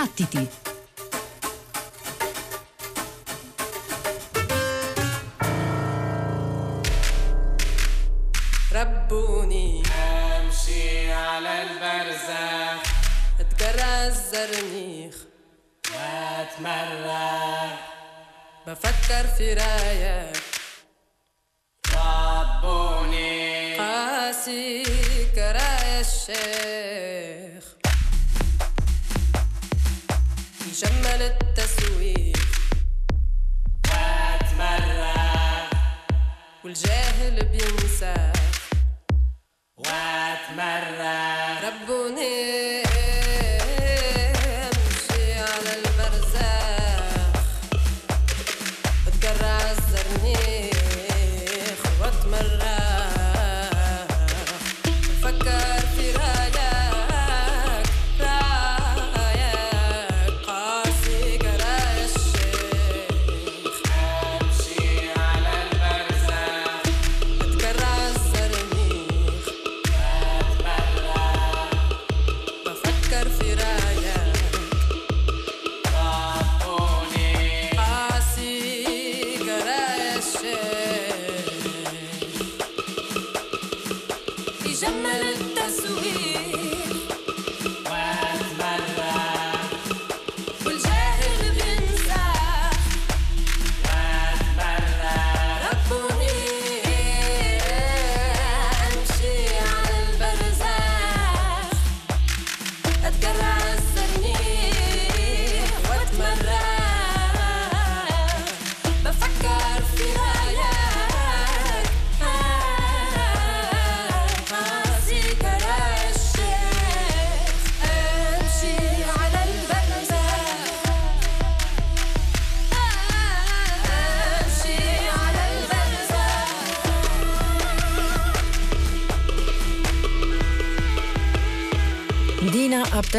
Battiti! ربوني. امشي على البرزخ. اتقرا الزرنيخ واتمرغ بفكر في رايك. ربوني. قاسي كرايا الشيخ.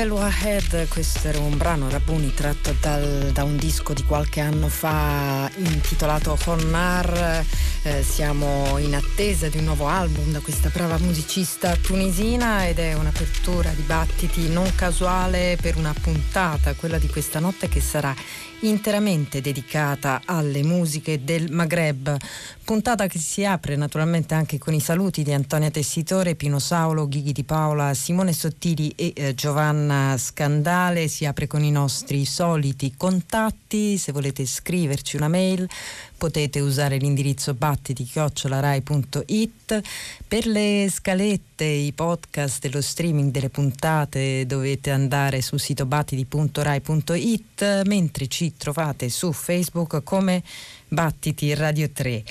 Dina Abdelwahed, questo era un brano Rabuni tratto dal- da un disco di qualche anno fa intitolato Honnar. Eh, siamo in attesa di un nuovo album da questa brava musicista tunisina ed è un'apertura di battiti non casuale per una puntata, quella di questa notte che sarà interamente dedicata alle musiche del Maghreb. Puntata che si apre naturalmente anche con i saluti di Antonia Tessitore, Pino Saulo, Ghighi Di Paola, Simone Sottili e eh, Giovanna Scandale. Si apre con i nostri soliti contatti. Se volete scriverci una mail potete usare l'indirizzo battiti-rai.it per le scalette, i podcast lo streaming delle puntate dovete andare sul sito battiti.rai.it mentre ci trovate su Facebook come Battiti Radio 3.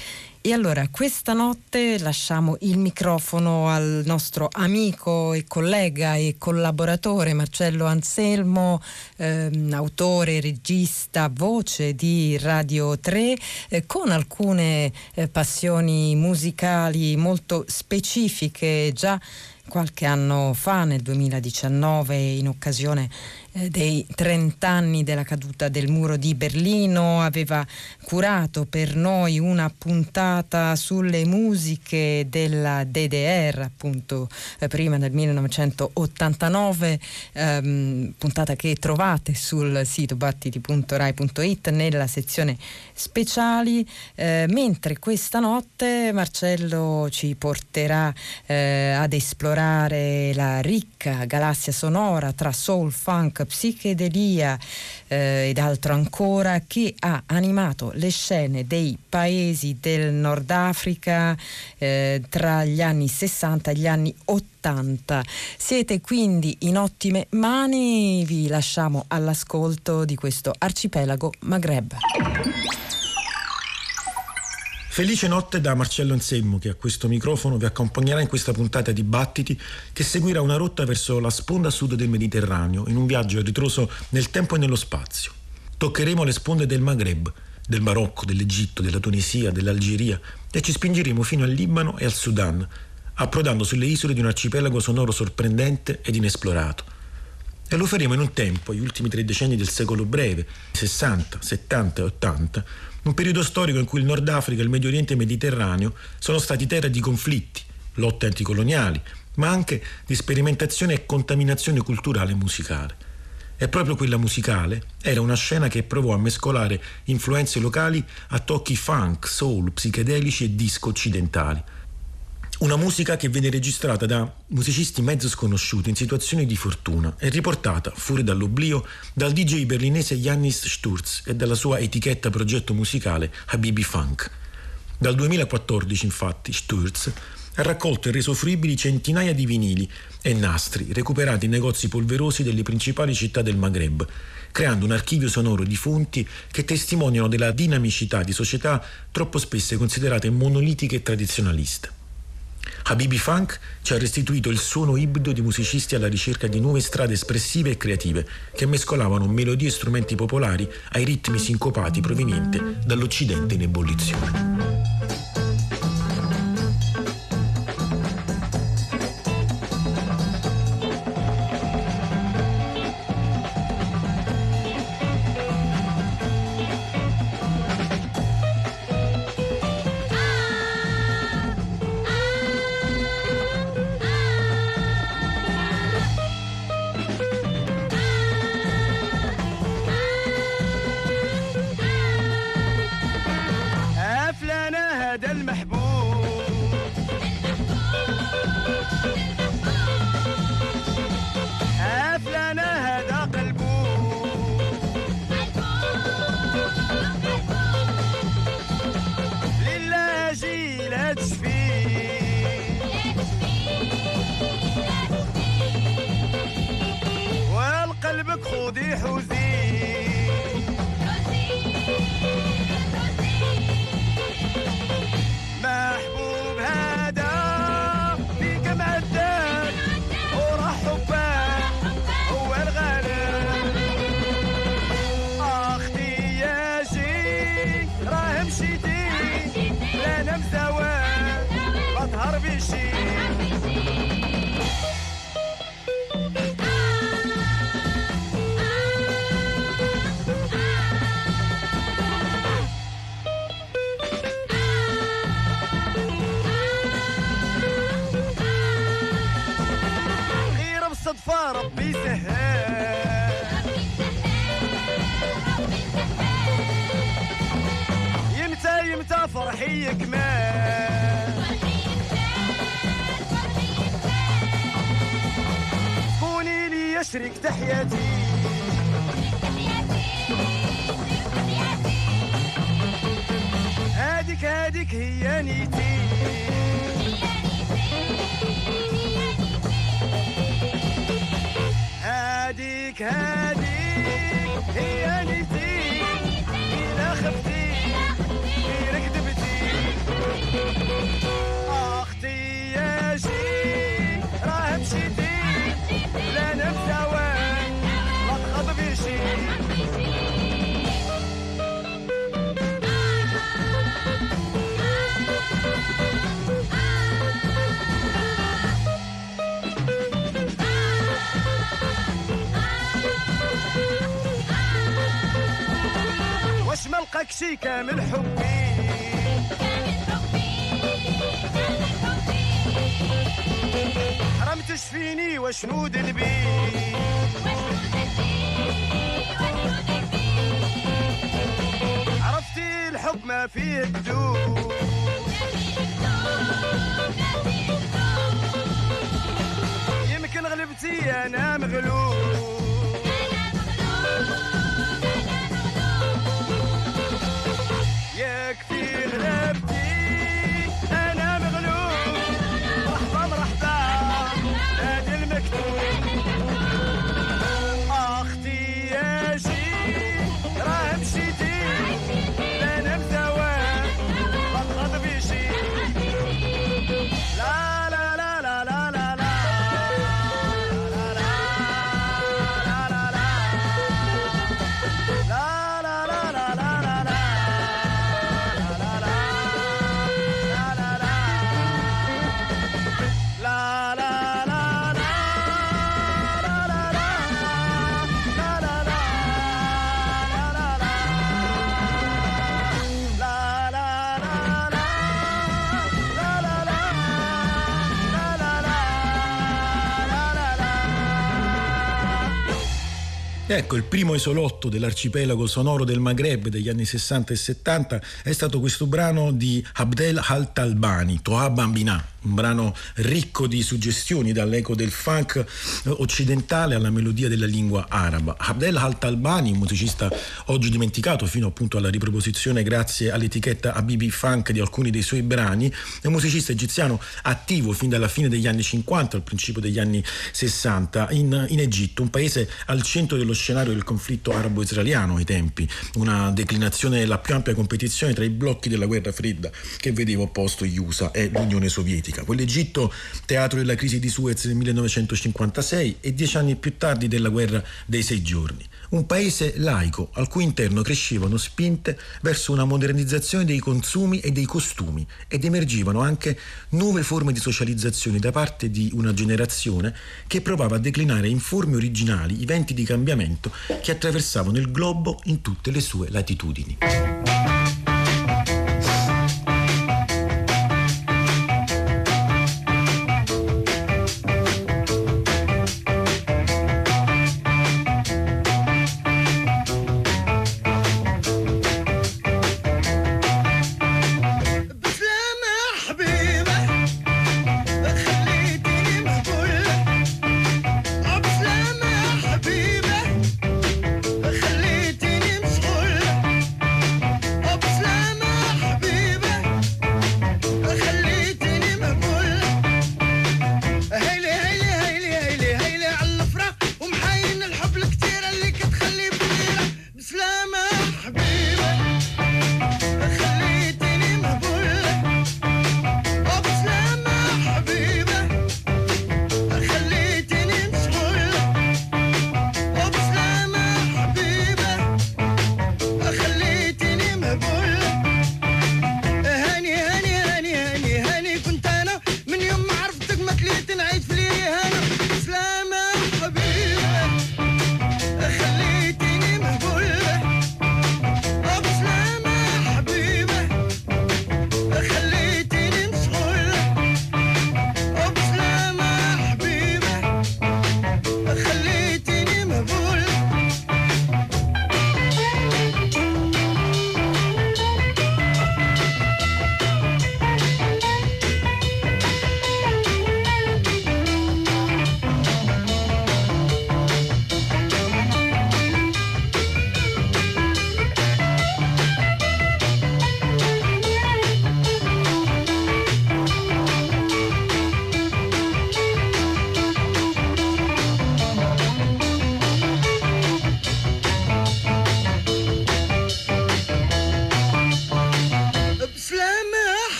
E allora questa notte lasciamo il microfono al nostro amico e collega e collaboratore Marcello Anselmo, ehm, autore, regista, voce di Radio 3, eh, con alcune eh, passioni musicali molto specifiche già qualche anno fa, nel 2019, in occasione eh, dei 30 anni della caduta del muro di Berlino, aveva curato per noi una puntata sulle musiche della DDR, appunto eh, prima del 1989, ehm, puntata che trovate sul sito battiti.rai.it nella sezione speciali, eh, mentre questa notte Marcello ci porterà eh, ad esplorare la ricca galassia sonora tra soul, funk, psichedelia eh, ed altro ancora che ha animato le scene dei paesi del Nord Africa eh, tra gli anni 60 e gli anni 80. Siete quindi in ottime mani, vi lasciamo all'ascolto di questo arcipelago Maghreb. Felice notte da Marcello Anselmo che a questo microfono vi accompagnerà in questa puntata di Battiti che seguirà una rotta verso la sponda sud del Mediterraneo in un viaggio ritroso nel tempo e nello spazio. Toccheremo le sponde del Maghreb, del Marocco, dell'Egitto, della Tunisia, dell'Algeria e ci spingeremo fino al Libano e al Sudan, approdando sulle isole di un arcipelago sonoro sorprendente ed inesplorato. E lo faremo in un tempo, gli ultimi tre decenni del secolo breve, 60, 70 e 80, un periodo storico in cui il Nord Africa, il Medio Oriente e Mediterraneo sono stati terra di conflitti, lotte anticoloniali, ma anche di sperimentazione e contaminazione culturale e musicale. E proprio quella musicale era una scena che provò a mescolare influenze locali a tocchi funk, soul, psichedelici e disco occidentali. Una musica che venne registrata da musicisti mezzo sconosciuti in situazioni di fortuna e riportata, fuori dall'oblio, dal DJ berlinese Yannis Sturz e dalla sua etichetta progetto musicale Habibi Funk. Dal 2014, infatti, Sturz ha raccolto e reso fruibili centinaia di vinili e nastri recuperati in negozi polverosi delle principali città del Maghreb, creando un archivio sonoro di fonti che testimoniano della dinamicità di società troppo spesso considerate monolitiche e tradizionaliste. Habibi Funk ci ha restituito il suono ibrido di musicisti alla ricerca di nuove strade espressive e creative che mescolavano melodie e strumenti popolari ai ritmi sincopati provenienti dall'Occidente in ebollizione. شي كامل حبي. حرمتش فيني وشنو ذنبي عرفتي الحب ما فيه الدوب. يمكن غلبتي أنا مغلوب. Ecco, il primo isolotto dell'arcipelago sonoro del Maghreb degli anni 60 e 70 è stato questo brano di Abdel Al-Talbani, Toa Bambina, un brano ricco di suggestioni dall'eco del funk occidentale alla melodia della lingua araba. Abdel Al-Talbani, un musicista oggi dimenticato fino appunto alla riproposizione grazie all'etichetta Habibi Funk di alcuni dei suoi brani, è un musicista egiziano attivo fin dalla fine degli anni 50 al principio degli anni 60 in, in Egitto, un paese al centro dello scenario del conflitto arabo-israeliano ai tempi, una declinazione della più ampia competizione tra i blocchi della guerra fredda che vedeva opposto gli USA e l'Unione Sovietica. Quell'Egitto, teatro della crisi di Suez nel 1956 e dieci anni più tardi della guerra dei sei giorni. Un paese laico al cui interno crescevano spinte verso una modernizzazione dei consumi e dei costumi ed emergevano anche nuove forme di socializzazione da parte di una generazione che provava a declinare in forme originali i venti di cambiamento che attraversavano il globo in tutte le sue latitudini.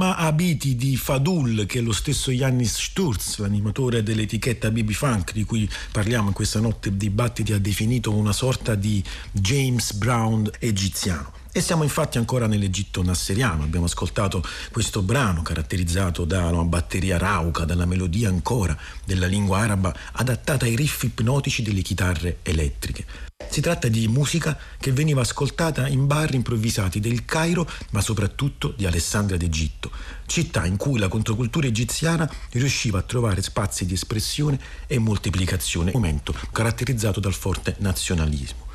Beslama Abiti di Fadul, che è lo stesso Yannis Sturz, l'animatore dell'etichetta BB Funk di cui parliamo in questa notte di battiti, ha definito una sorta di James Brown egiziano. E siamo infatti ancora nell'Egitto nasseriano, abbiamo ascoltato questo brano caratterizzato da una batteria rauca, dalla melodia ancora della lingua araba adattata ai riff ipnotici delle chitarre elettriche. Si tratta di musica che veniva ascoltata in bar improvvisati del Cairo, ma soprattutto di Alessandria d'Egitto, città in cui la controcultura egiziana riusciva a trovare spazi di espressione e moltiplicazione, momento caratterizzato dal forte nazionalismo.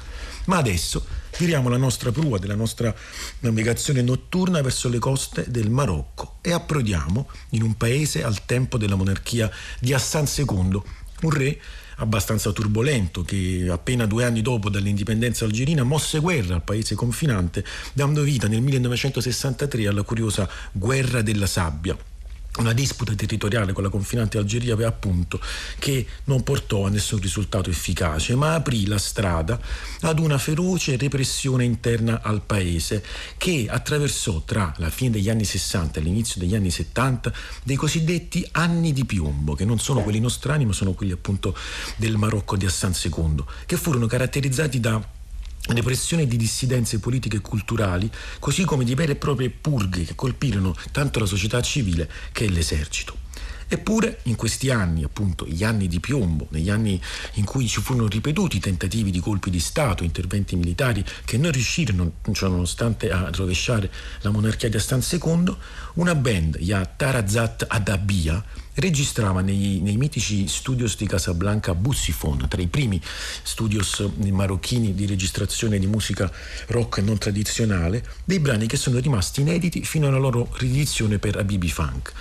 Ma adesso viriamo la nostra prua della nostra navigazione notturna verso le coste del Marocco e approdiamo in un paese al tempo della monarchia di Hassan II, un re abbastanza turbolento che appena due anni dopo dall'indipendenza algerina mosse guerra al paese confinante dando vita nel 1963 alla curiosa guerra della sabbia una disputa territoriale con la confinante Algeria appunto che non portò a nessun risultato efficace ma aprì la strada ad una feroce repressione interna al paese che attraversò tra la fine degli anni 60 e l'inizio degli anni 70 dei cosiddetti anni di piombo che non sono quelli nostrani ma sono quelli appunto del Marocco di Hassan II che furono caratterizzati da repressione di dissidenze politiche e culturali, così come di vere e proprie purghe che colpirono tanto la società civile che l'esercito. Eppure in questi anni, appunto, gli anni di piombo, negli anni in cui ci furono ripetuti tentativi di colpi di Stato, interventi militari che non riuscirono, cioè, nonostante a rovesciare la monarchia di Hassan II, una band, gli Tarazat Adabia, registrava nei, nei, mitici studios di Casablanca Bussifon, tra i primi studios marocchini di registrazione di musica rock non tradizionale, dei brani che sono rimasti inediti fino alla loro riedizione per Abibi Funk.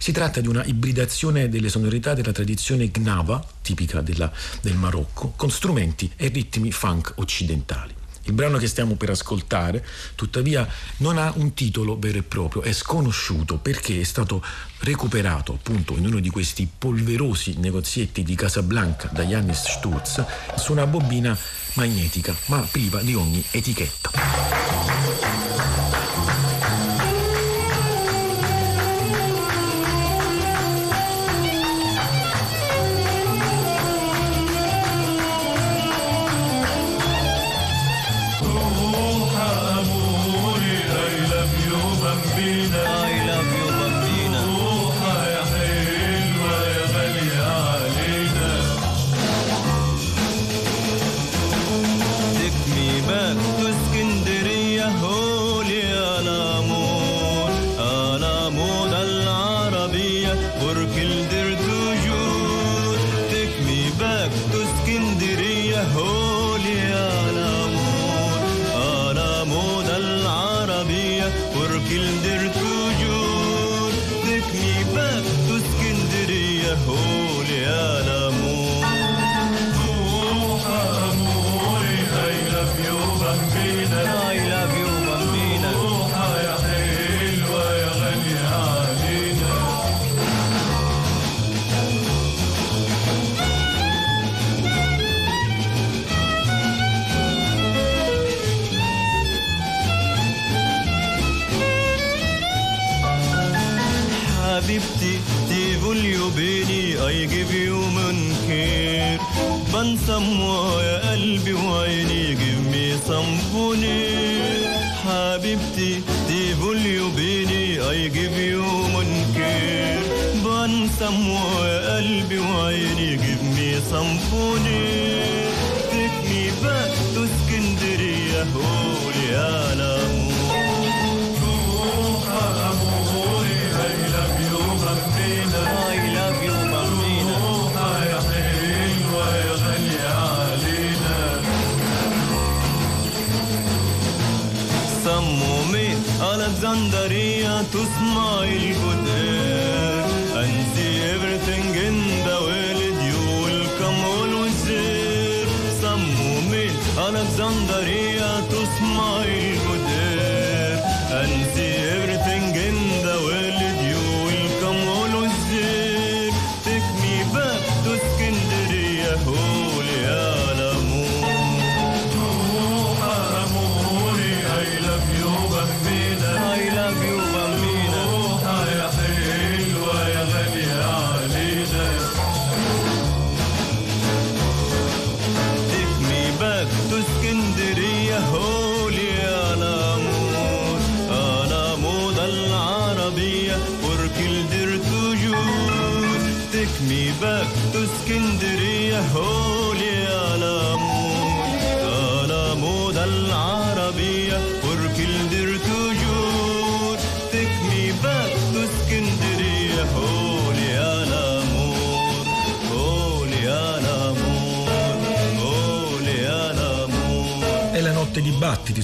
Si tratta di una ibridazione delle sonorità della tradizione gnava, tipica della, del Marocco, con strumenti e ritmi funk occidentali. Il brano che stiamo per ascoltare, tuttavia, non ha un titolo vero e proprio, è sconosciuto perché è stato recuperato appunto in uno di questi polverosi negozietti di Casablanca da Yannis Sturz su una bobina magnetica, ma priva di ogni etichetta. حبيبتي تقول يو بيني اي جيف يو من كير بنسى يا قلبي وعيني جيف مي سمبوني حبيبتي تقول يو بيني اي جيف يو من كير بنسى يا قلبي وعيني جيف مي سمبوني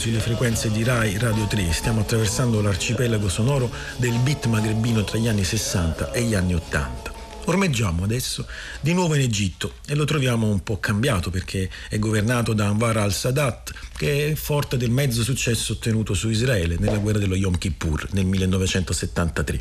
sulle frequenze di Rai Radio 3. Stiamo attraversando l'arcipelago sonoro del beat magrebino tra gli anni 60 e gli anni 80. Ormeggiamo adesso di nuovo in Egitto e lo troviamo un po' cambiato perché è governato da Anwar al-Sadat che è forte del mezzo successo ottenuto su Israele nella guerra dello Yom Kippur nel 1973.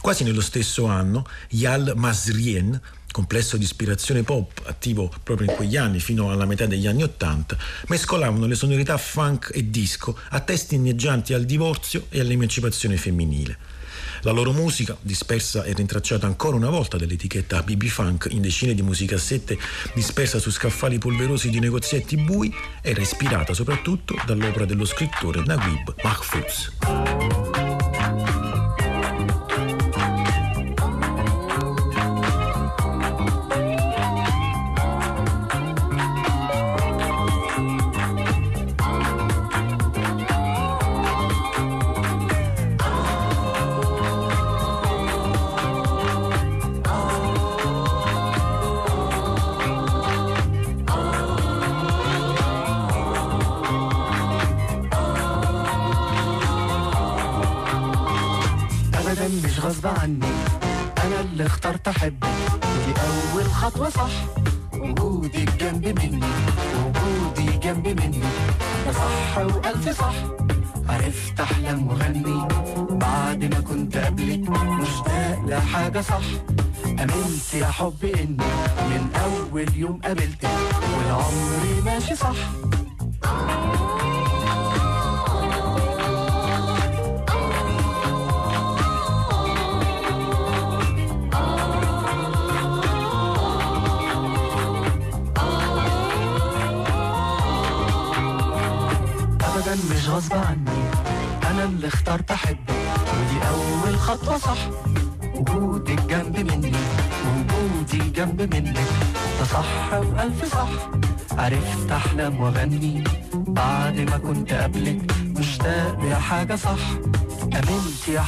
Quasi nello stesso anno Yal Masrien complesso di ispirazione pop attivo proprio in quegli anni fino alla metà degli anni Ottanta, mescolavano le sonorità funk e disco a testi inneggianti al divorzio e all'emancipazione femminile. La loro musica, dispersa e rintracciata ancora una volta dall'etichetta BB Funk in decine di musicassette dispersa su scaffali polverosi di negozietti bui, era ispirata soprattutto dall'opera dello scrittore Naguib Mahfouz.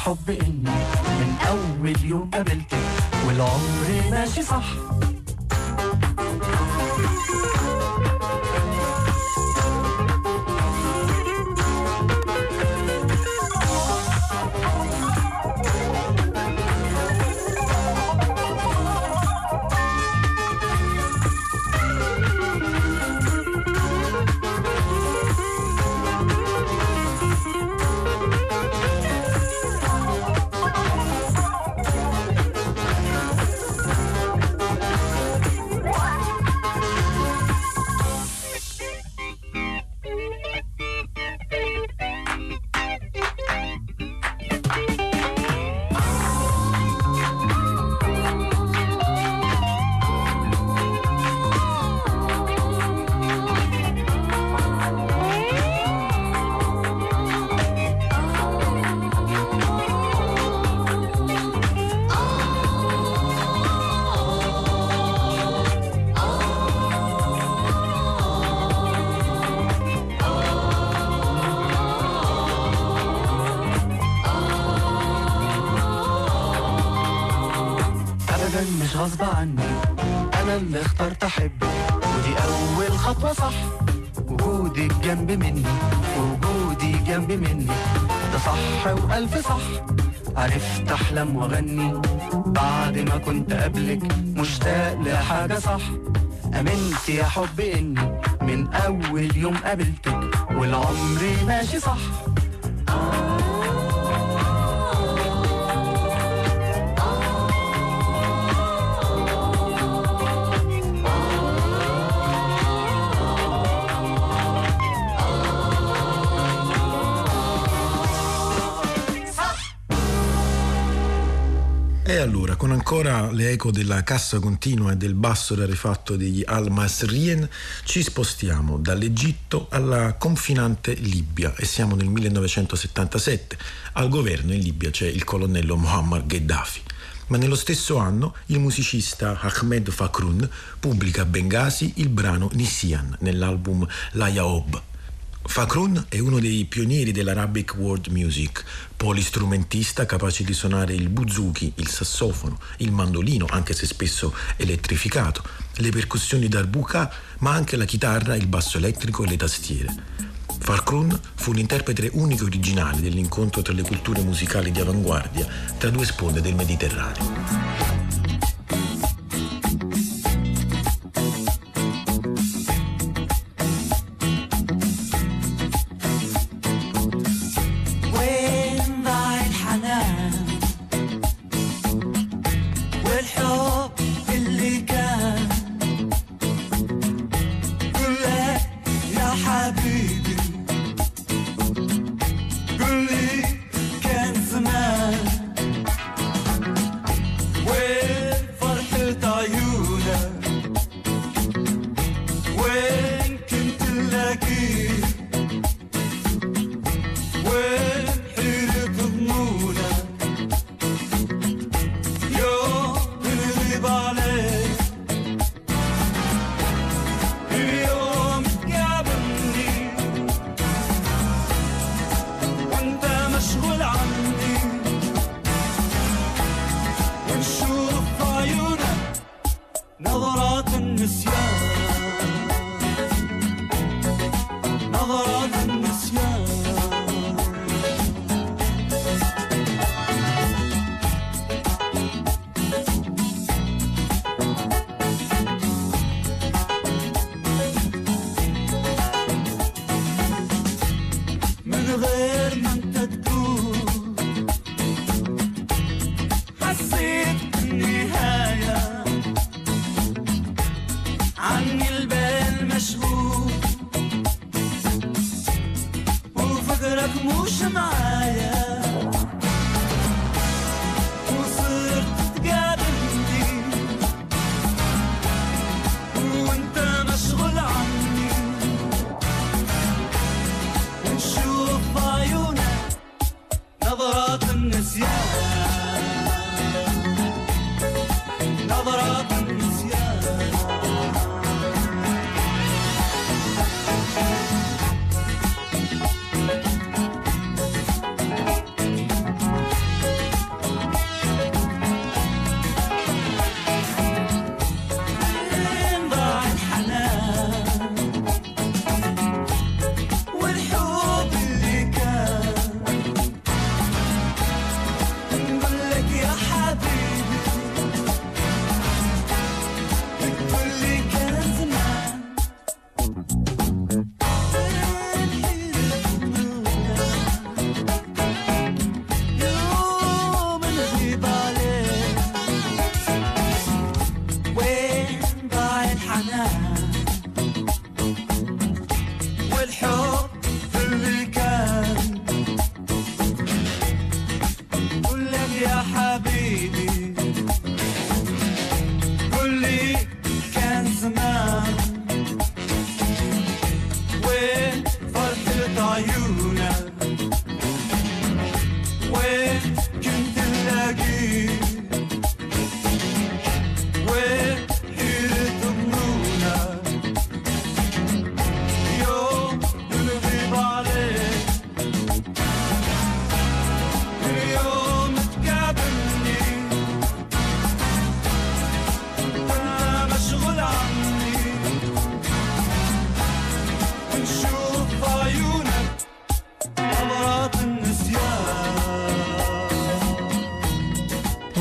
حب اني مني. ده صح والف صح. عرفت أحلم وأغني بعد ما كنت قبلك. مشتاق لحاجة صح. أمنت يا حب إني من أول يوم قابلتك. والعمر ماشي صح. Allora, con ancora le eco della cassa continua e del basso rarefatto degli Al-Masrien, ci spostiamo dall'Egitto alla confinante Libia e siamo nel 1977. Al governo in Libia c'è il colonnello Muammar Gheddafi. Ma nello stesso anno il musicista Ahmed Fakroun pubblica a Bengasi il brano Nissian nell'album La Yaob. Fakroun è uno dei pionieri dell'Arabic World Music, polistrumentista capace di suonare il buzuki, il sassofono, il mandolino, anche se spesso elettrificato, le percussioni darbuka, ma anche la chitarra, il basso elettrico e le tastiere. Fakroun fu l'interprete unico e originale dell'incontro tra le culture musicali di avanguardia tra due sponde del Mediterraneo. it.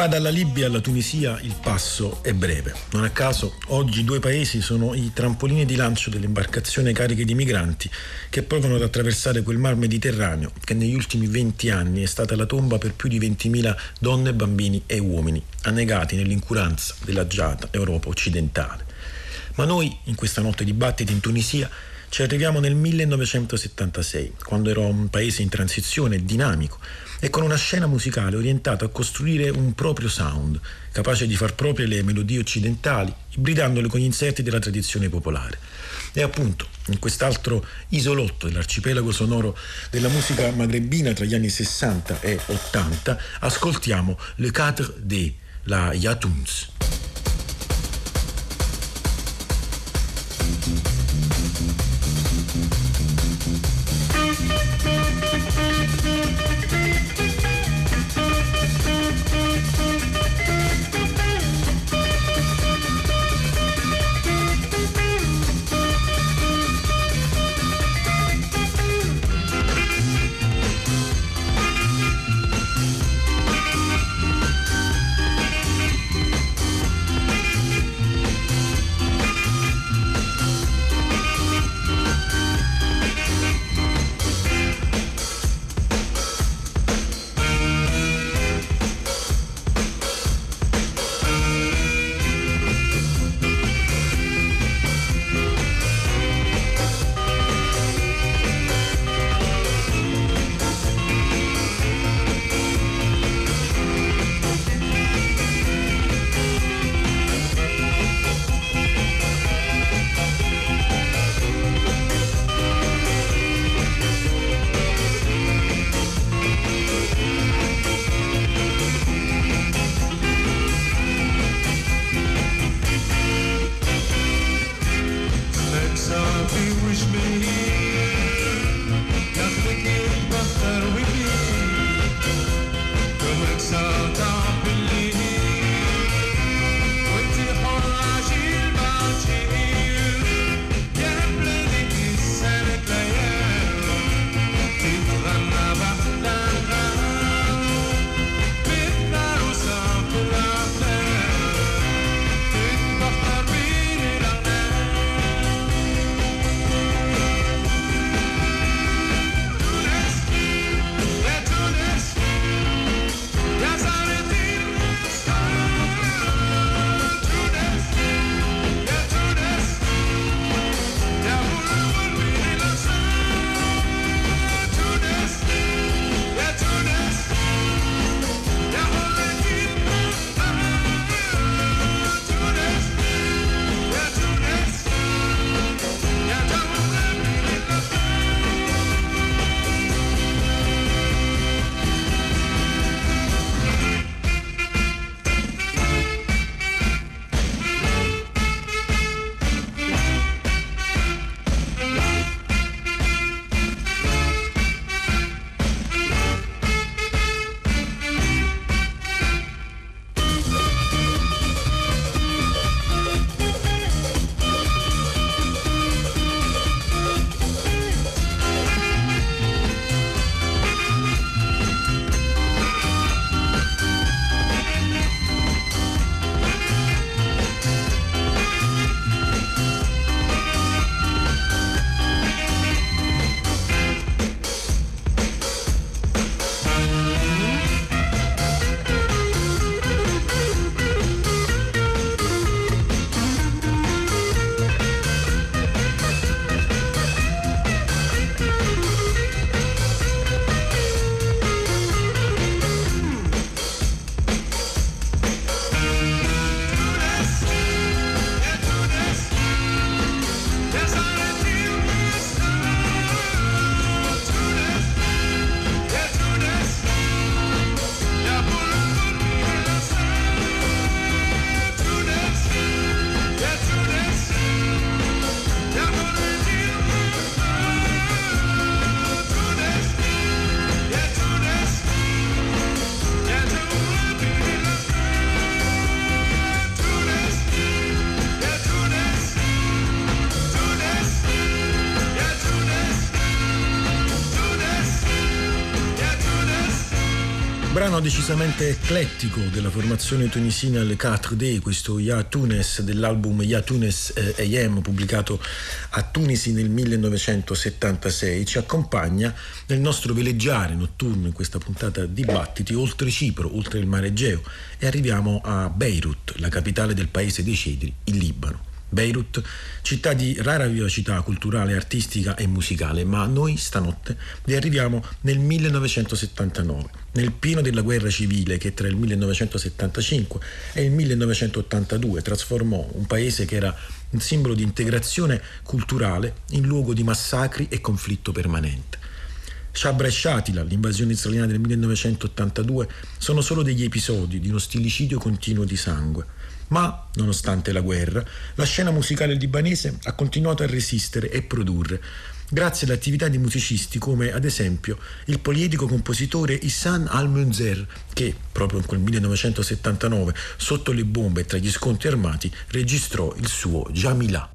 Ma dalla Libia alla Tunisia il passo è breve. Non a caso oggi i due paesi sono i trampolini di lancio delle imbarcazioni cariche di migranti che provano ad attraversare quel mar Mediterraneo che negli ultimi 20 anni è stata la tomba per più di 20.000 donne, bambini e uomini, annegati nell'incuranza dell'agiata Europa occidentale. Ma noi, in questa notte di battiti in Tunisia, ci arriviamo nel 1976, quando era un paese in transizione, dinamico e con una scena musicale orientata a costruire un proprio sound, capace di far proprie le melodie occidentali, ibridandole con gli inserti della tradizione popolare. E appunto, in quest'altro isolotto dell'arcipelago sonoro della musica magrebina tra gli anni 60 e 80, ascoltiamo Le Cadre de la Yatuns. Brano decisamente eclettico della formazione tunisina Le 4D, questo Ya Tunes dell'album Ya Tunes eh, AM pubblicato a Tunisi nel 1976, ci accompagna nel nostro veleggiare notturno in questa puntata Dibattiti oltre Cipro, oltre il mare Egeo e arriviamo a Beirut, la capitale del paese dei cedri, il Libano. Beirut, città di rara vivacità culturale, artistica e musicale, ma noi stanotte vi arriviamo nel 1979, nel pieno della guerra civile che tra il 1975 e il 1982 trasformò un paese che era un simbolo di integrazione culturale in luogo di massacri e conflitto permanente. Shabra e Shatila, l'invasione israeliana del 1982, sono solo degli episodi di uno stillicidio continuo di sangue. Ma, nonostante la guerra, la scena musicale libanese ha continuato a resistere e produrre, grazie all'attività di musicisti come, ad esempio, il poliedico compositore Issan al-Munzer, che, proprio in quel 1979, sotto le bombe e tra gli scontri armati, registrò il suo Jamila.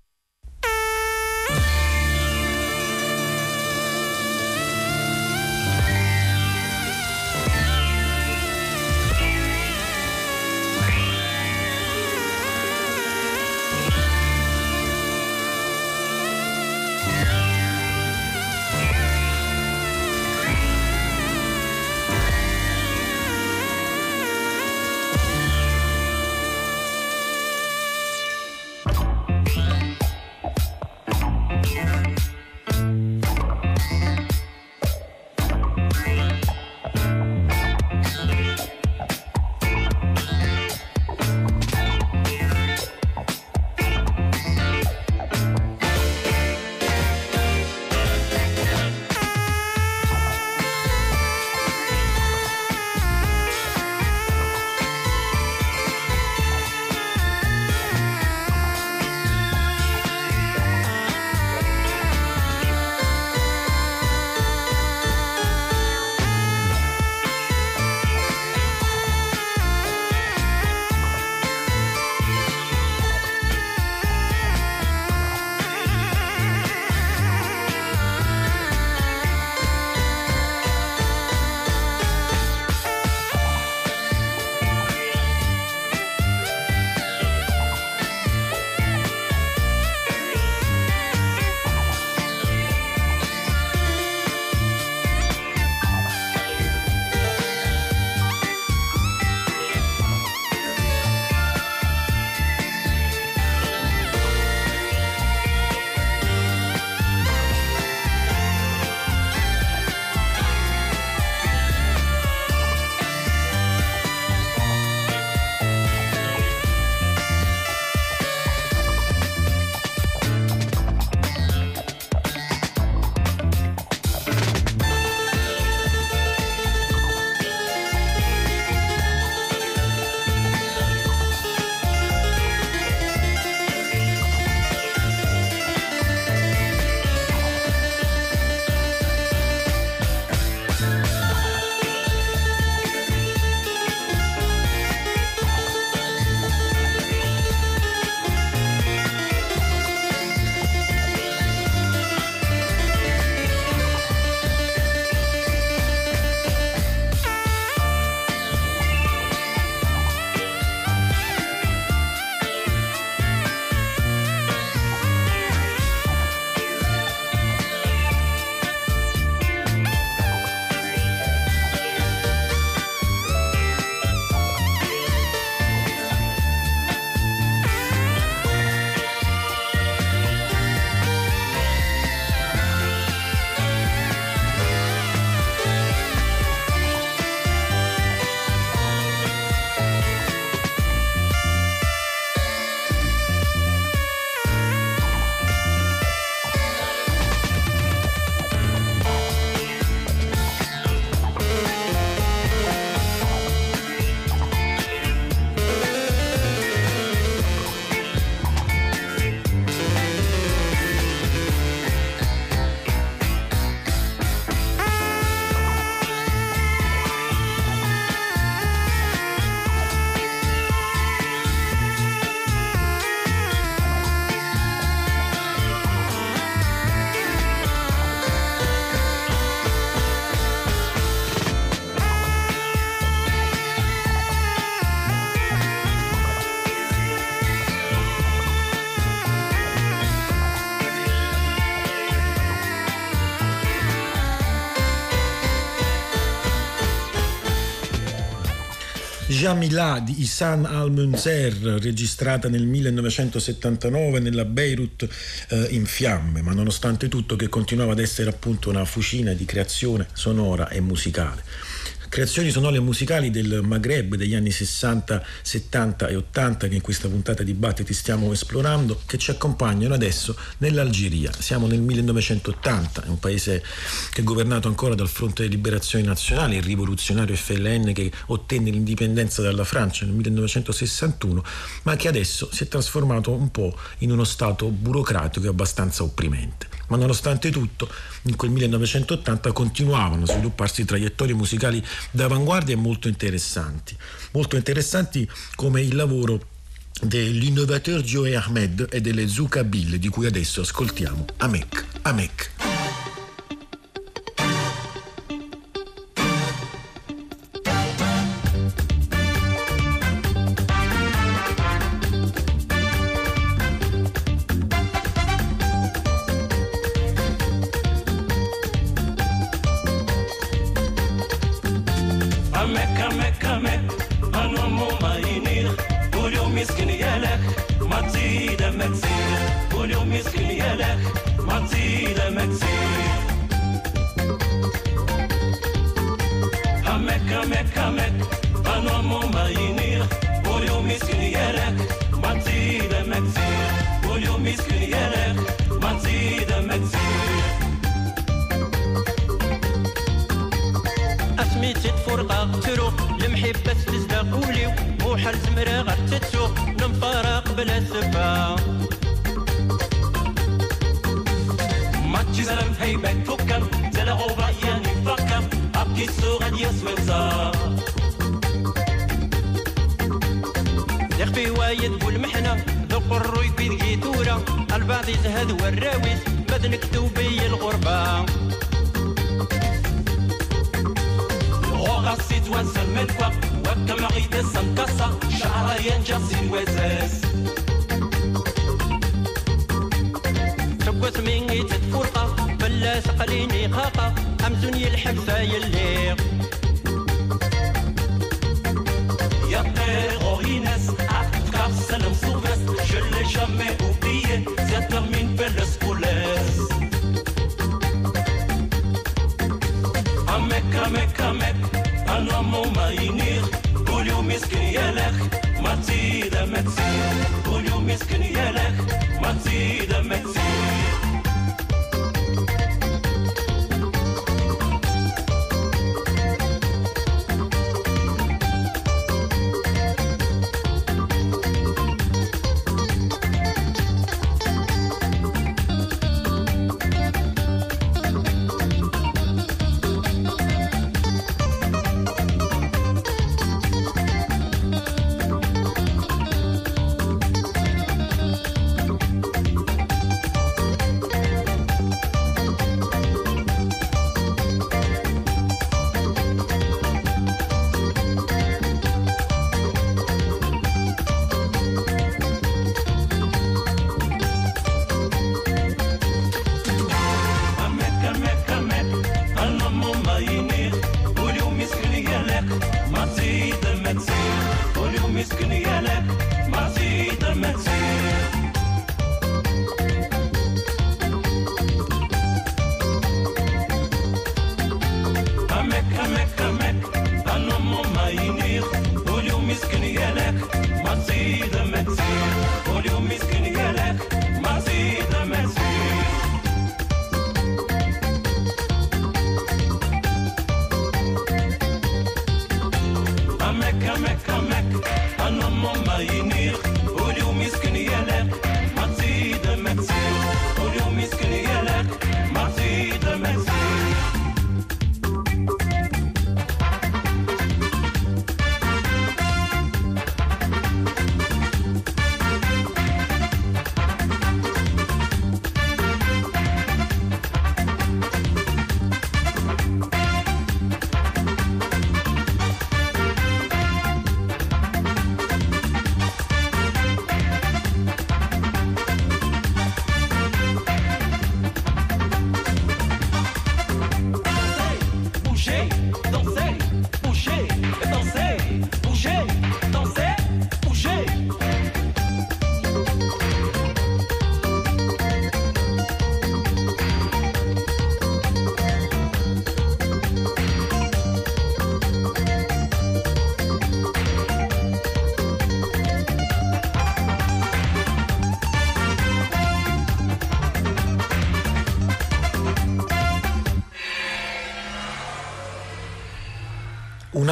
Jamila di Isan al-Munzer, registrata nel 1979 nella Beirut eh, in fiamme, ma nonostante tutto che continuava ad essere appunto una fucina di creazione sonora e musicale. Creazioni sonore musicali del Maghreb degli anni 60, 70 e 80 che in questa puntata di Battiti stiamo esplorando, che ci accompagnano adesso nell'Algeria. Siamo nel 1980, è un paese che è governato ancora dal Fronte di Liberazione Nazionale, il rivoluzionario FLN che ottenne l'indipendenza dalla Francia nel 1961, ma che adesso si è trasformato un po' in uno stato burocratico e abbastanza opprimente. Ma nonostante tutto, in quel 1980 continuavano a svilupparsi traiettorie musicali d'avanguardia molto interessanti. Molto interessanti come il lavoro dell'innovateur Joe Ahmed e delle Zuka Bill, di cui adesso ascoltiamo Amek. Amek. اسميتي تفرقة قتلو المحبة تزدق وليو بوحر زمرة غير تتسو نمفارق بلا سفا ماتشي زلم هيبة فكر زلغو رأياني فكر أبكي السوغن يسوي الزار في وايد والمحنة ذوق الروي في الجيتورة البعض يزهد والراويس بدنك توبي الغربة. وقف زيد وزن من وقف وابكى مغيد السنكسر شعر ينجر زيد وزاز شوت من غيت تفرقة بلا سقليني خاقة أمزون يلحق فايليق يطير غيناس عقد كارسل مصوغاس جل جمع وبيه زاد من بلس كولاس Mecca, Mecca, Mecca. amek أنا مو ما ينير كل يوم يسكن يالك ما تزيد ما تزيد كل يوم يسكن يالك ما تزيد ما تزيد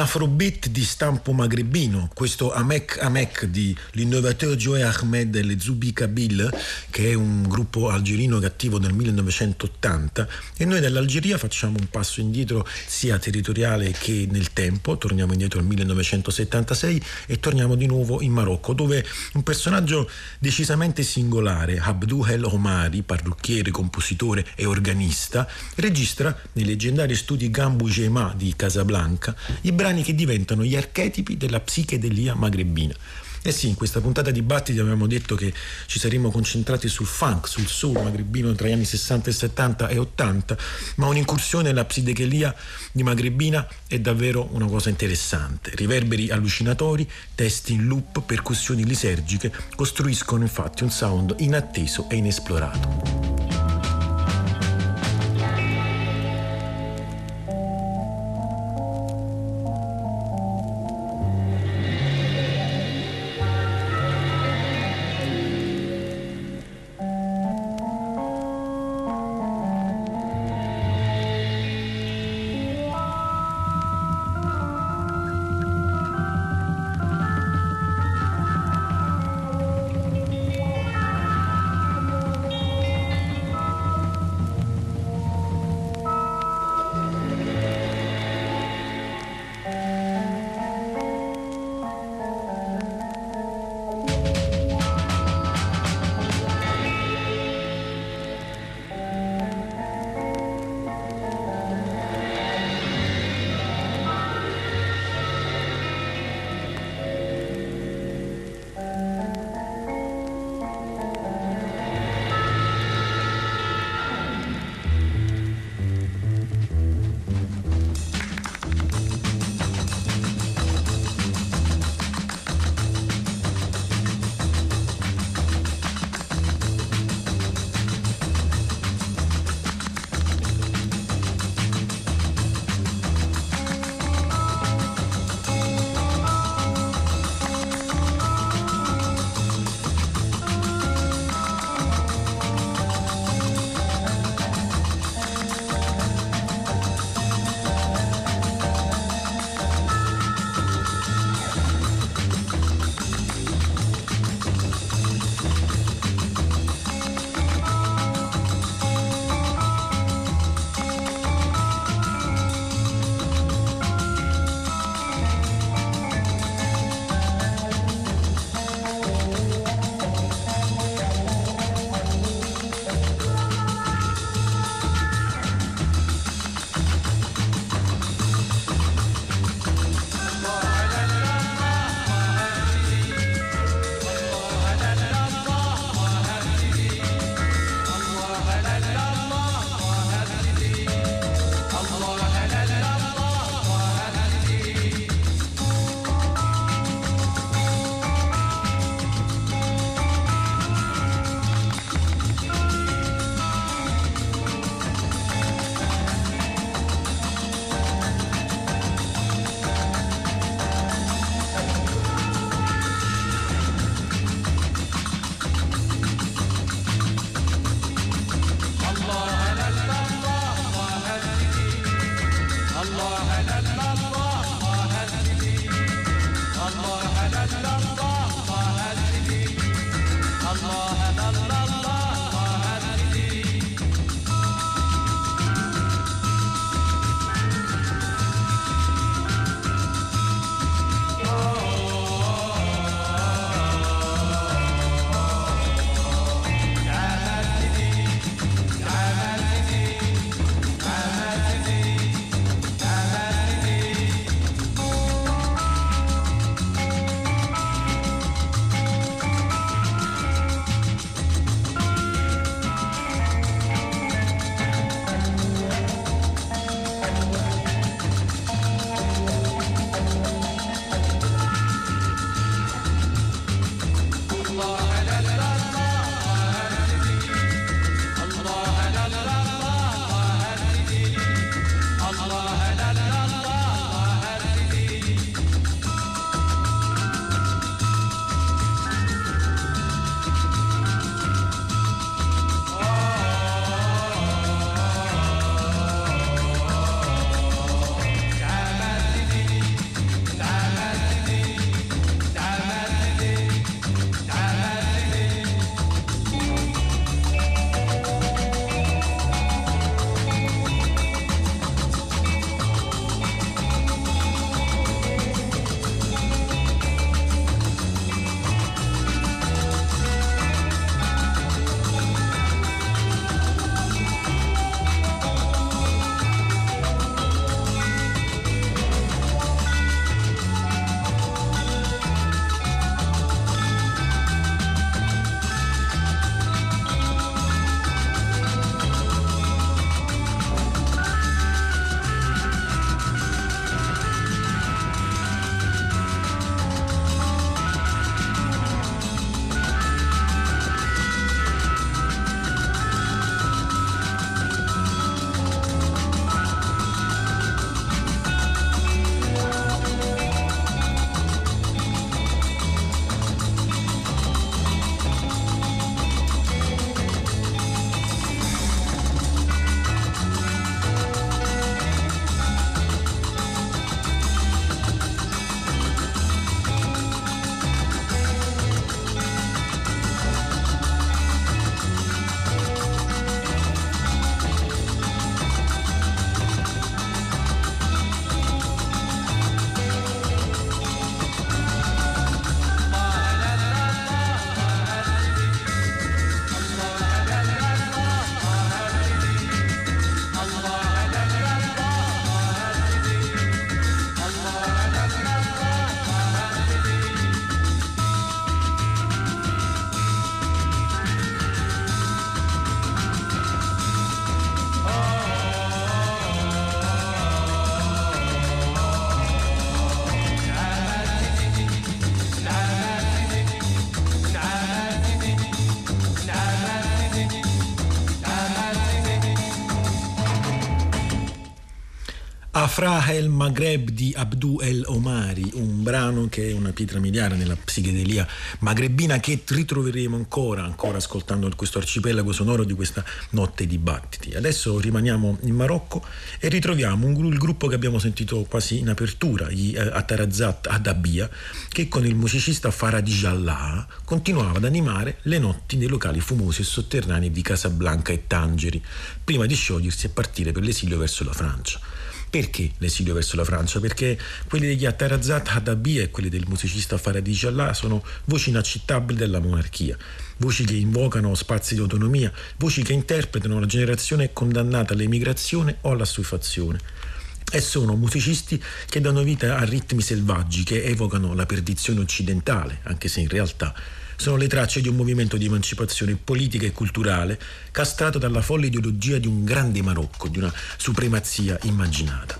Afrobeat di stampo magrebino, questo Amek Amek di l'innovateur Joe Ahmed e le Zubi Kabil, che è un gruppo algerino cattivo nel 1980, e noi dall'Algeria facciamo un passo indietro sia territoriale che nel tempo, torniamo indietro al 1976 e torniamo di nuovo in Marocco, dove un personaggio decisamente singolare, Abdou El Omari, parrucchiere, compositore e organista, registra nei leggendari studi Gambu Jema di Casablanca i brani che diventano gli archetipi della psichedelia magrebina. Eh sì, in questa puntata di Battiti avevamo detto che ci saremmo concentrati sul funk, sul soul magrebino tra gli anni 60 e 70 e 80, ma un'incursione nella psichedelia di Magrebina è davvero una cosa interessante. Riverberi allucinatori, testi in loop, percussioni lisergiche costruiscono infatti un sound inatteso e inesplorato. Afra el Maghreb di Abdou El Omari, un brano che è una pietra miliare nella psichedelia magrebina che ritroveremo ancora, ancora ascoltando questo arcipelago sonoro di questa notte di battiti. Adesso rimaniamo in Marocco e ritroviamo un il gruppo che abbiamo sentito quasi in apertura, gli eh, Atarazat Adabia, che con il musicista Faradi Jallah continuava ad animare le notti nei locali fumosi e sotterranei di Casablanca e Tangeri, prima di sciogliersi e partire per l'esilio verso la Francia. Perché l'esilio verso la Francia? Perché quelli degli Attarazat Hadabi e quelli del musicista Faradi Jallah sono voci inaccettabili della monarchia, voci che invocano spazi di autonomia, voci che interpretano la generazione condannata all'emigrazione o all'assuefazione. E sono musicisti che danno vita a ritmi selvaggi che evocano la perdizione occidentale, anche se in realtà sono le tracce di un movimento di emancipazione politica e culturale castrato dalla folle ideologia di un grande Marocco, di una supremazia immaginata.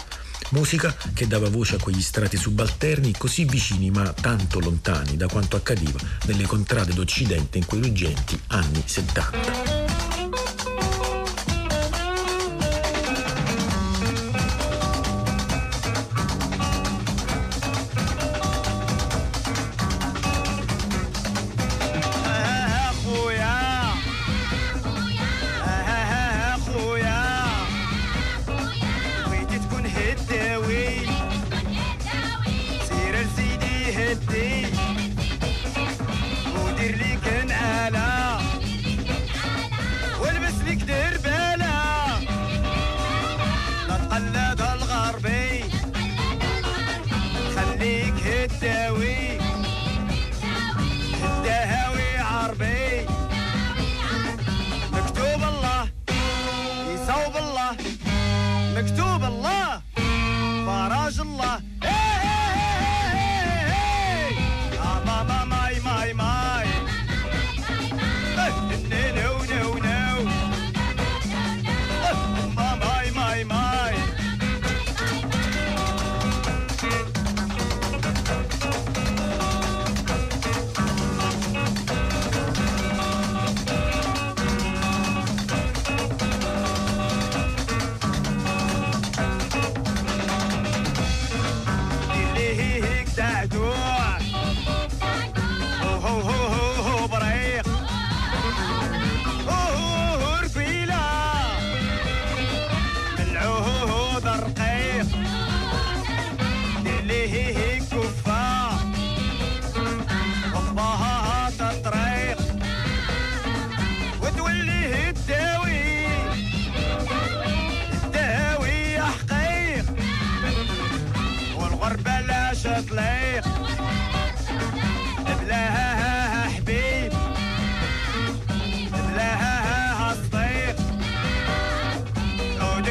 Musica che dava voce a quegli strati subalterni così vicini ma tanto lontani da quanto accadeva nelle contrade d'Occidente in quei ruggenti anni 70. عود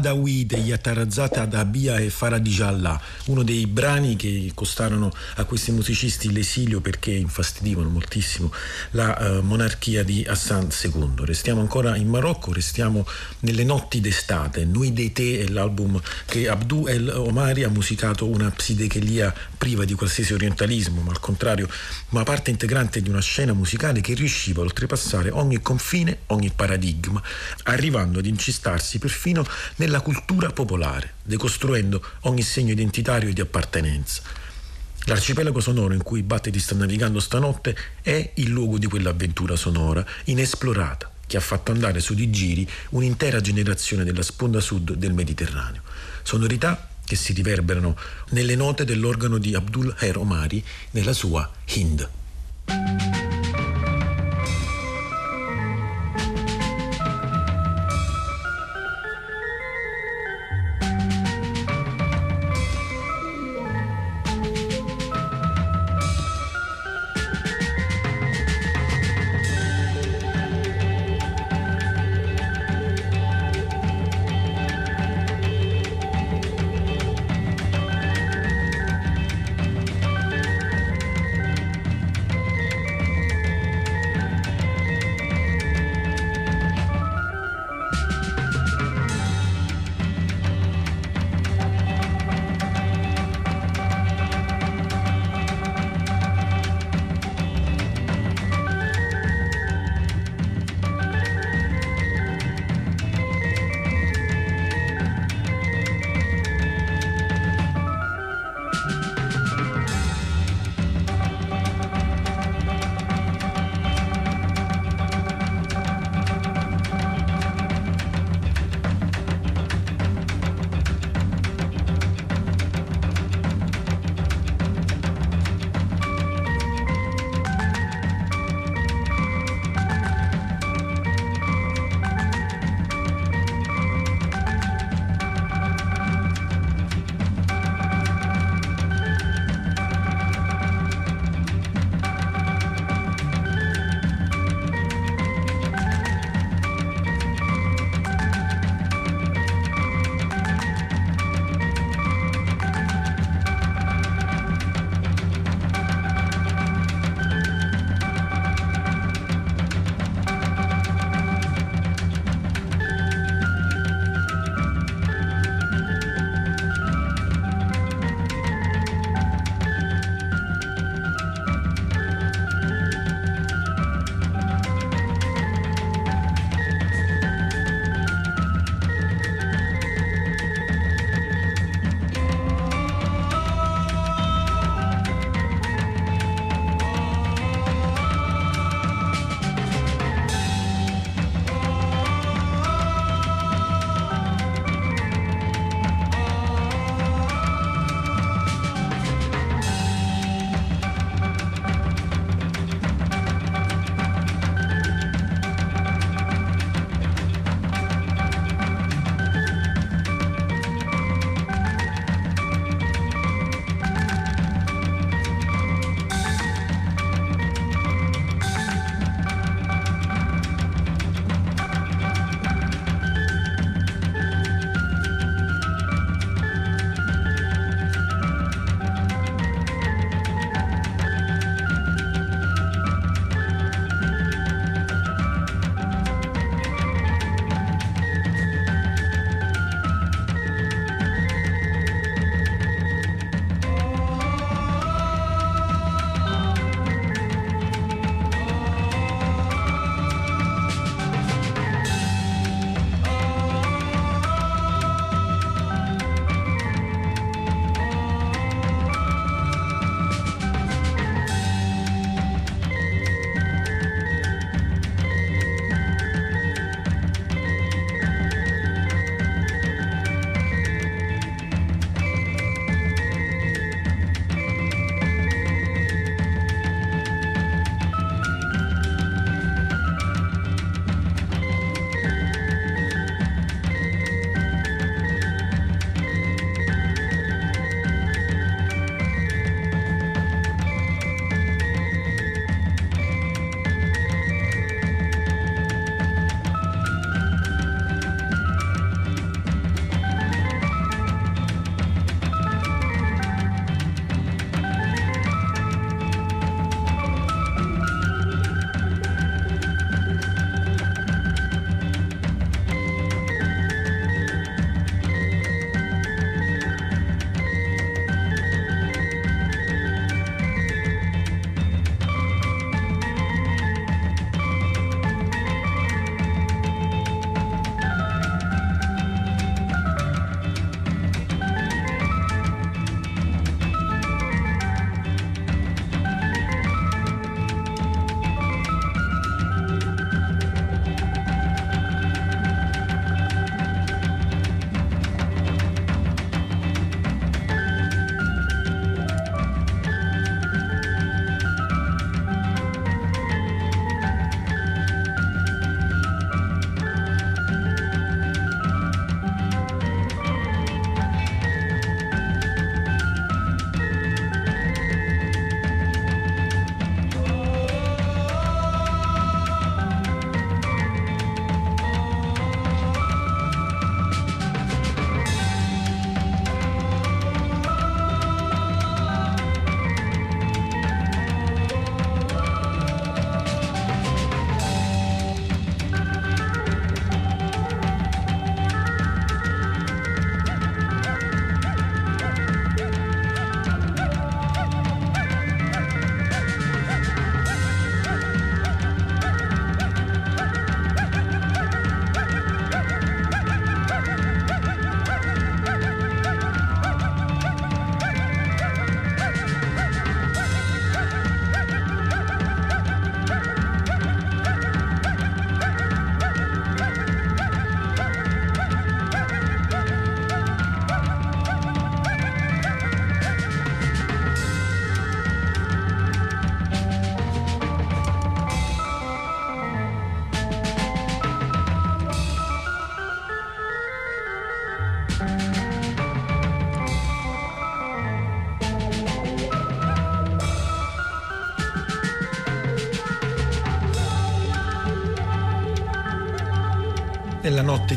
Badawi degli Atarazzata Adabia e Faradijallah, uno dei brani che costarono a questi musicisti l'esilio perché infastidivano moltissimo la eh, monarchia di Hassan II. Restiamo ancora in Marocco, restiamo nelle notti d'estate. Nui de Te è l'album che Abdou El Omari ha musicato una psichedelia priva di qualsiasi orientalismo, ma al contrario, una parte integrante di una scena musicale che riusciva a oltrepassare ogni confine, ogni paradigma, arrivando ad incistarsi perfino nella cultura popolare, decostruendo ogni segno identitario e di appartenenza. L'arcipelago sonoro in cui Battiti sta navigando stanotte è il luogo di quell'avventura sonora inesplorata che ha fatto andare su di giri un'intera generazione della sponda sud del Mediterraneo. Sonorità che si riverberano nelle note dell'organo di Abdul Her Omari nella sua Hind.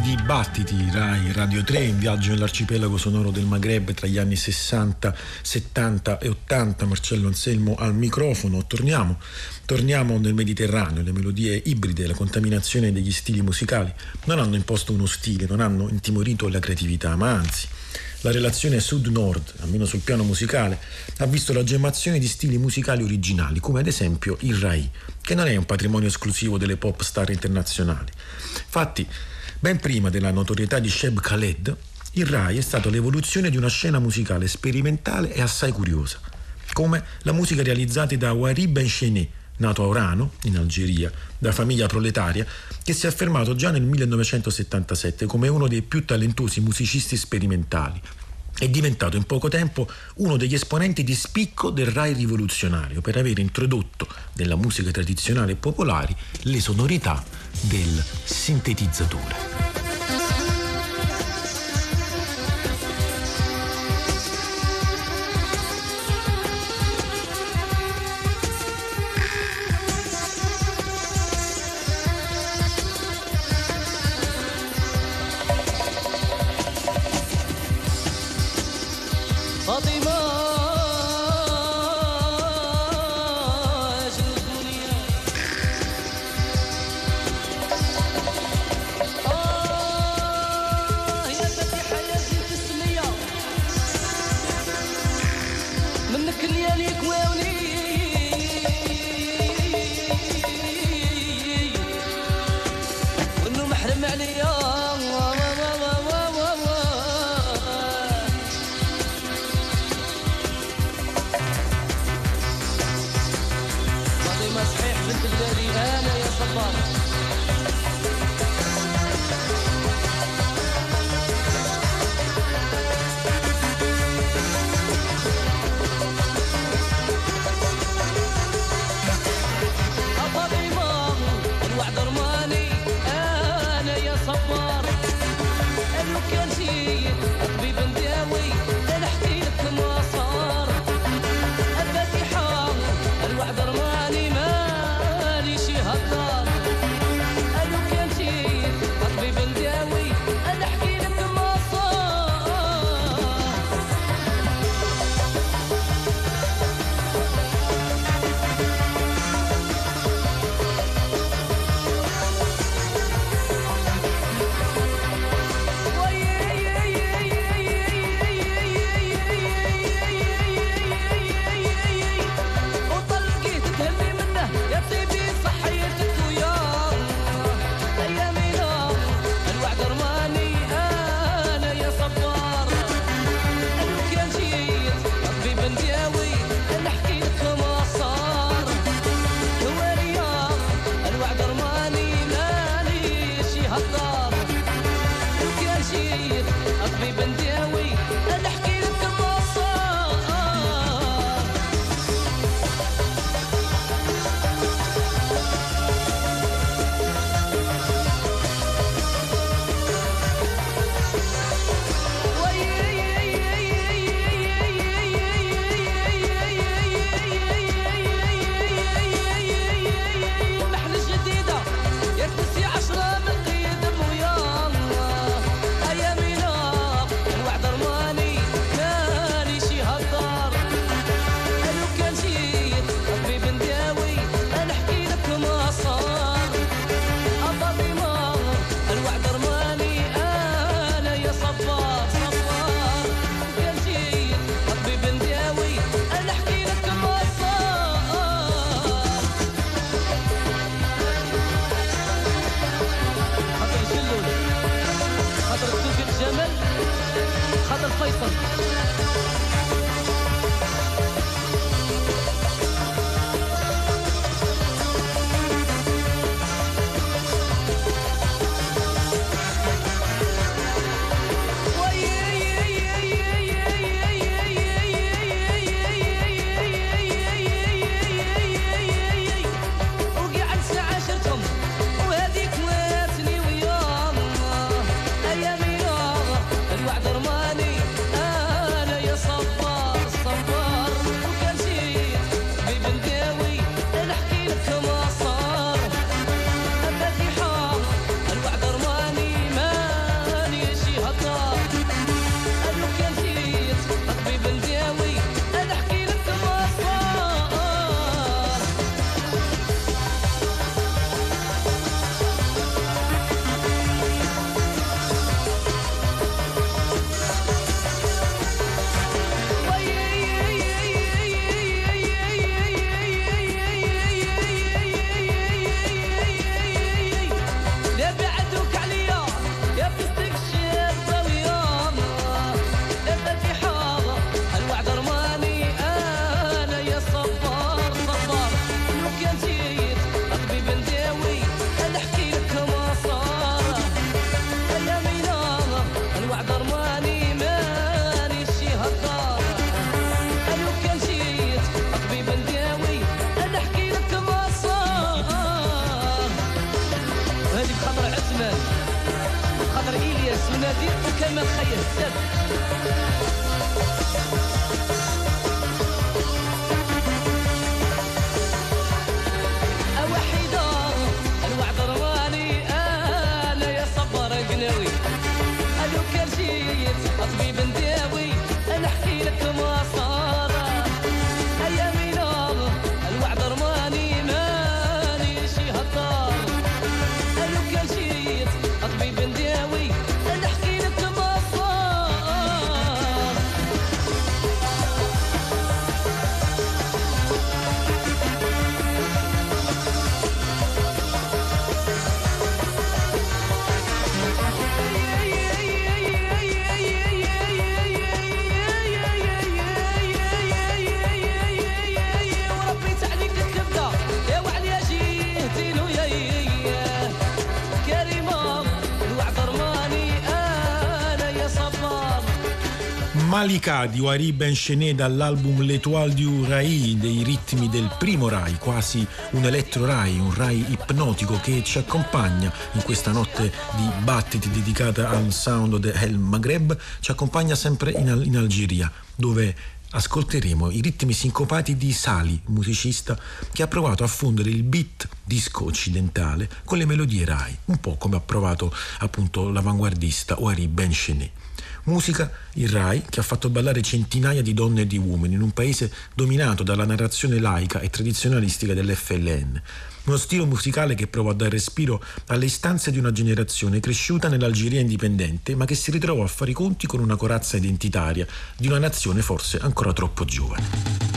Nella notte di battiti, Rai Radio 3, in viaggio nell'arcipelago sonoro del Maghreb tra gli anni 60, 70 e 80, Marcello Anselmo al microfono. Torniamo, torniamo nel Mediterraneo, le melodie ibride, la contaminazione degli stili musicali non hanno imposto uno stile, non hanno intimorito la creatività, ma anzi la relazione sud-nord, almeno sul piano musicale, ha visto la gemmazione di stili musicali originali, come ad esempio il Rai, che non è un patrimonio esclusivo delle pop star internazionali. Infatti, ben prima della notorietà di Sheb Khaled, il Rai è stato l'evoluzione di una scena musicale sperimentale e assai curiosa, come la musica realizzata da Wari Ben Chené, nato a Orano, in Algeria, da famiglia proletaria, che si è affermato già nel 1977 come uno dei più talentuosi musicisti sperimentali. È diventato in poco tempo uno degli esponenti di spicco del Rai rivoluzionario per aver introdotto nella musica tradizionale e popolari le sonorità del sintetizzatore. Malika di Wari Benchené dall'album L'Etoile du Rai, dei ritmi del primo Rai, quasi un elettro Rai, un Rai ipnotico che ci accompagna in questa notte di battiti dedicata al sound del Maghreb, ci accompagna sempre in, Al- in Algeria, dove ascolteremo i ritmi sincopati di Sali, musicista che ha provato a fondere il beat disco occidentale con le melodie Rai, un po' come ha provato appunto l'avanguardista Wari Benchené. Musica, il Rai, che ha fatto ballare centinaia di donne e di uomini in un paese dominato dalla narrazione laica e tradizionalistica dell'FLN. Uno stile musicale che prova a dare respiro alle istanze di una generazione cresciuta nell'Algeria indipendente, ma che si ritrovò a fare i conti con una corazza identitaria di una nazione forse ancora troppo giovane.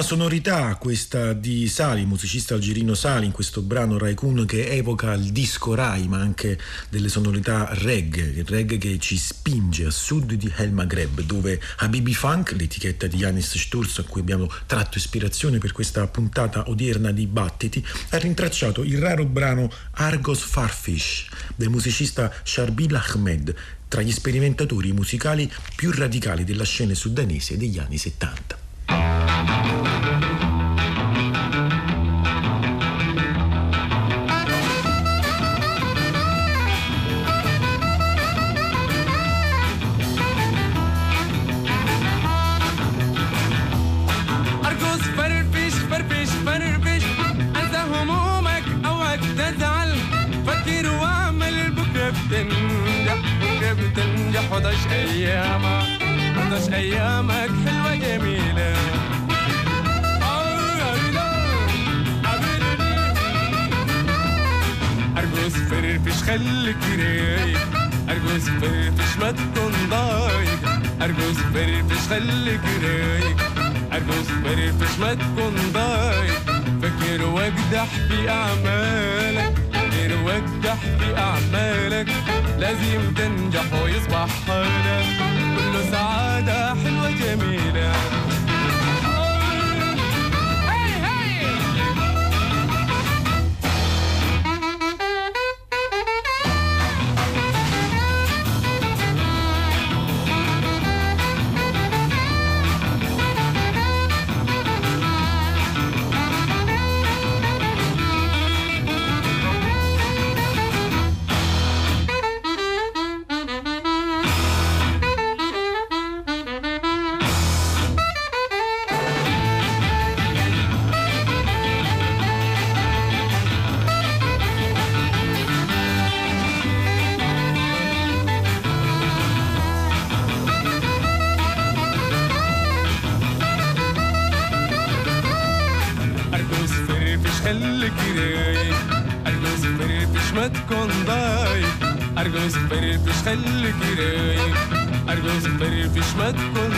Una sonorità, questa di Sali, musicista algerino Sali, in questo brano Raikun che evoca il disco Rai, ma anche delle sonorità reggae, il reggae che ci spinge a sud di El Maghreb, dove Habibi Funk, l'etichetta di Yanis Sturz a cui abbiamo tratto ispirazione per questa puntata odierna di Battiti, ha rintracciato il raro brano Argos Farfish del musicista Sharbil Ahmed, tra gli sperimentatori musicali più radicali della scena sudanese degli anni 70. ارقص فرفش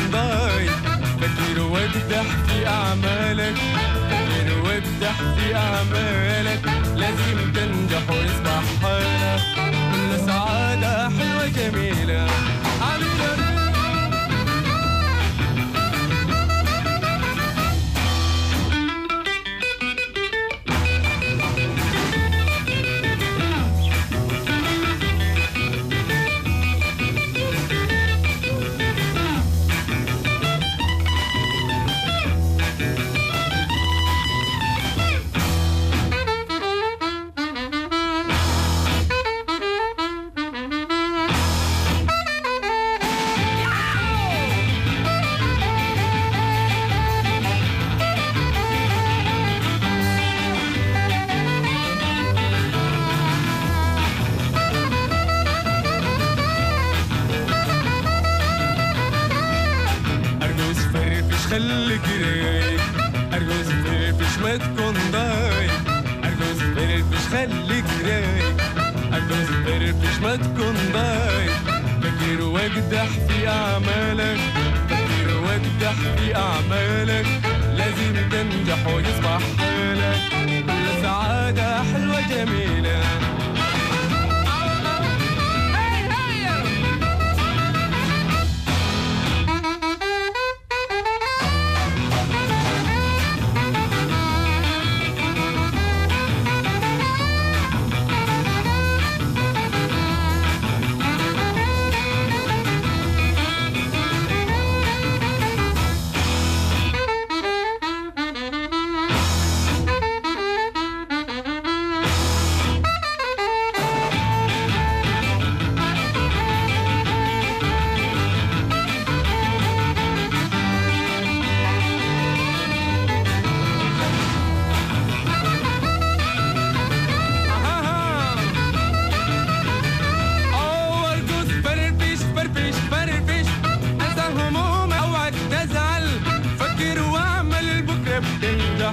بكرة بتنجح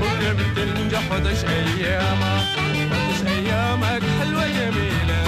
بكرة بتنجح وتش أيامك وتش أيامك حلوة جميلة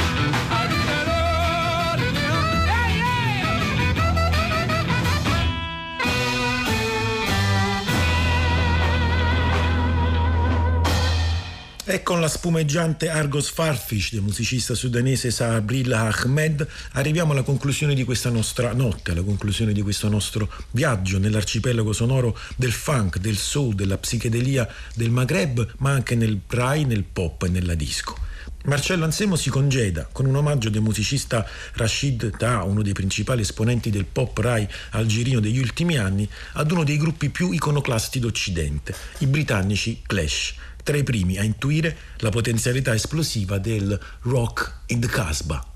E con la spumeggiante Argos Farfish del musicista sudanese Sabrillah Ahmed arriviamo alla conclusione di questa nostra notte, alla conclusione di questo nostro viaggio nell'arcipelago sonoro del funk, del soul, della psichedelia del Maghreb, ma anche nel rai, nel pop e nella disco. Marcello Anselmo si congeda con un omaggio del musicista Rashid Ta, uno dei principali esponenti del pop rai algerino degli ultimi anni, ad uno dei gruppi più iconoclasti d'Occidente, i britannici Clash tra i primi a intuire la potenzialità esplosiva del rock in the Casbah.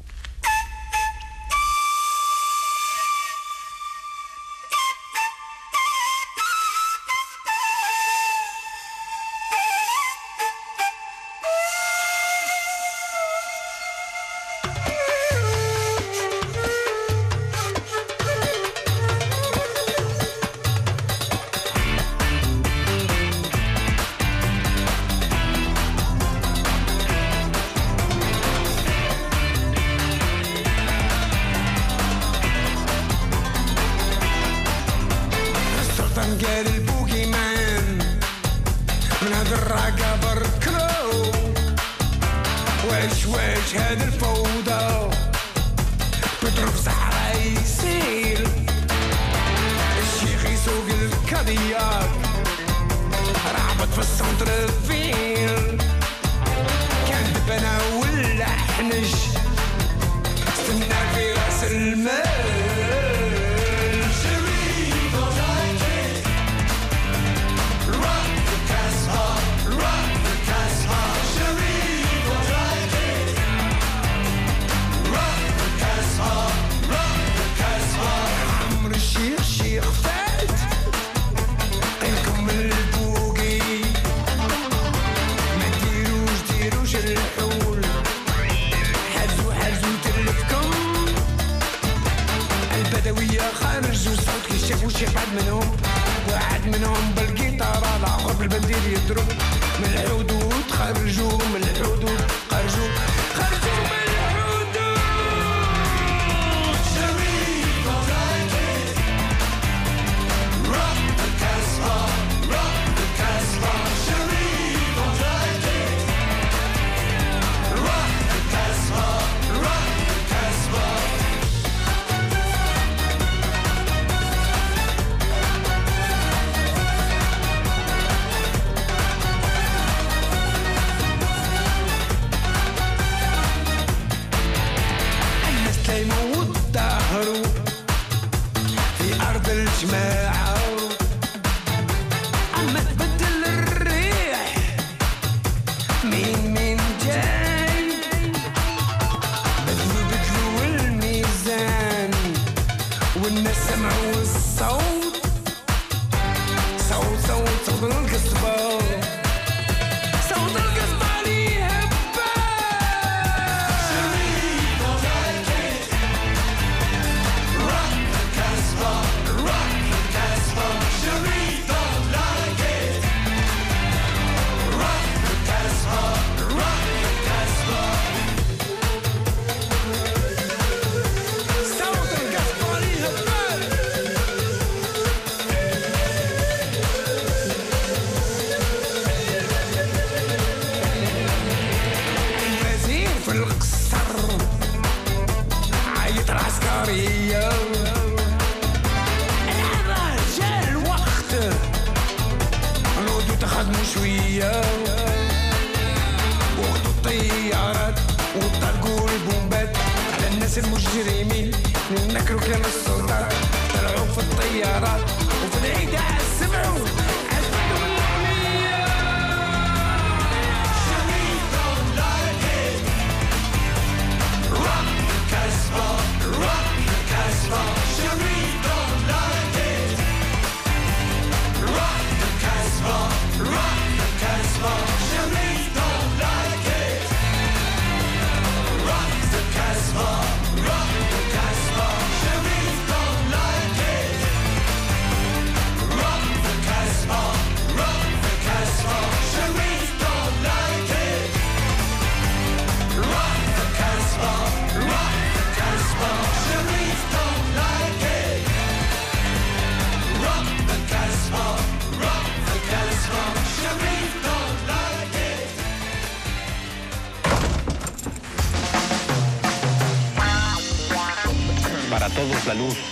La luz.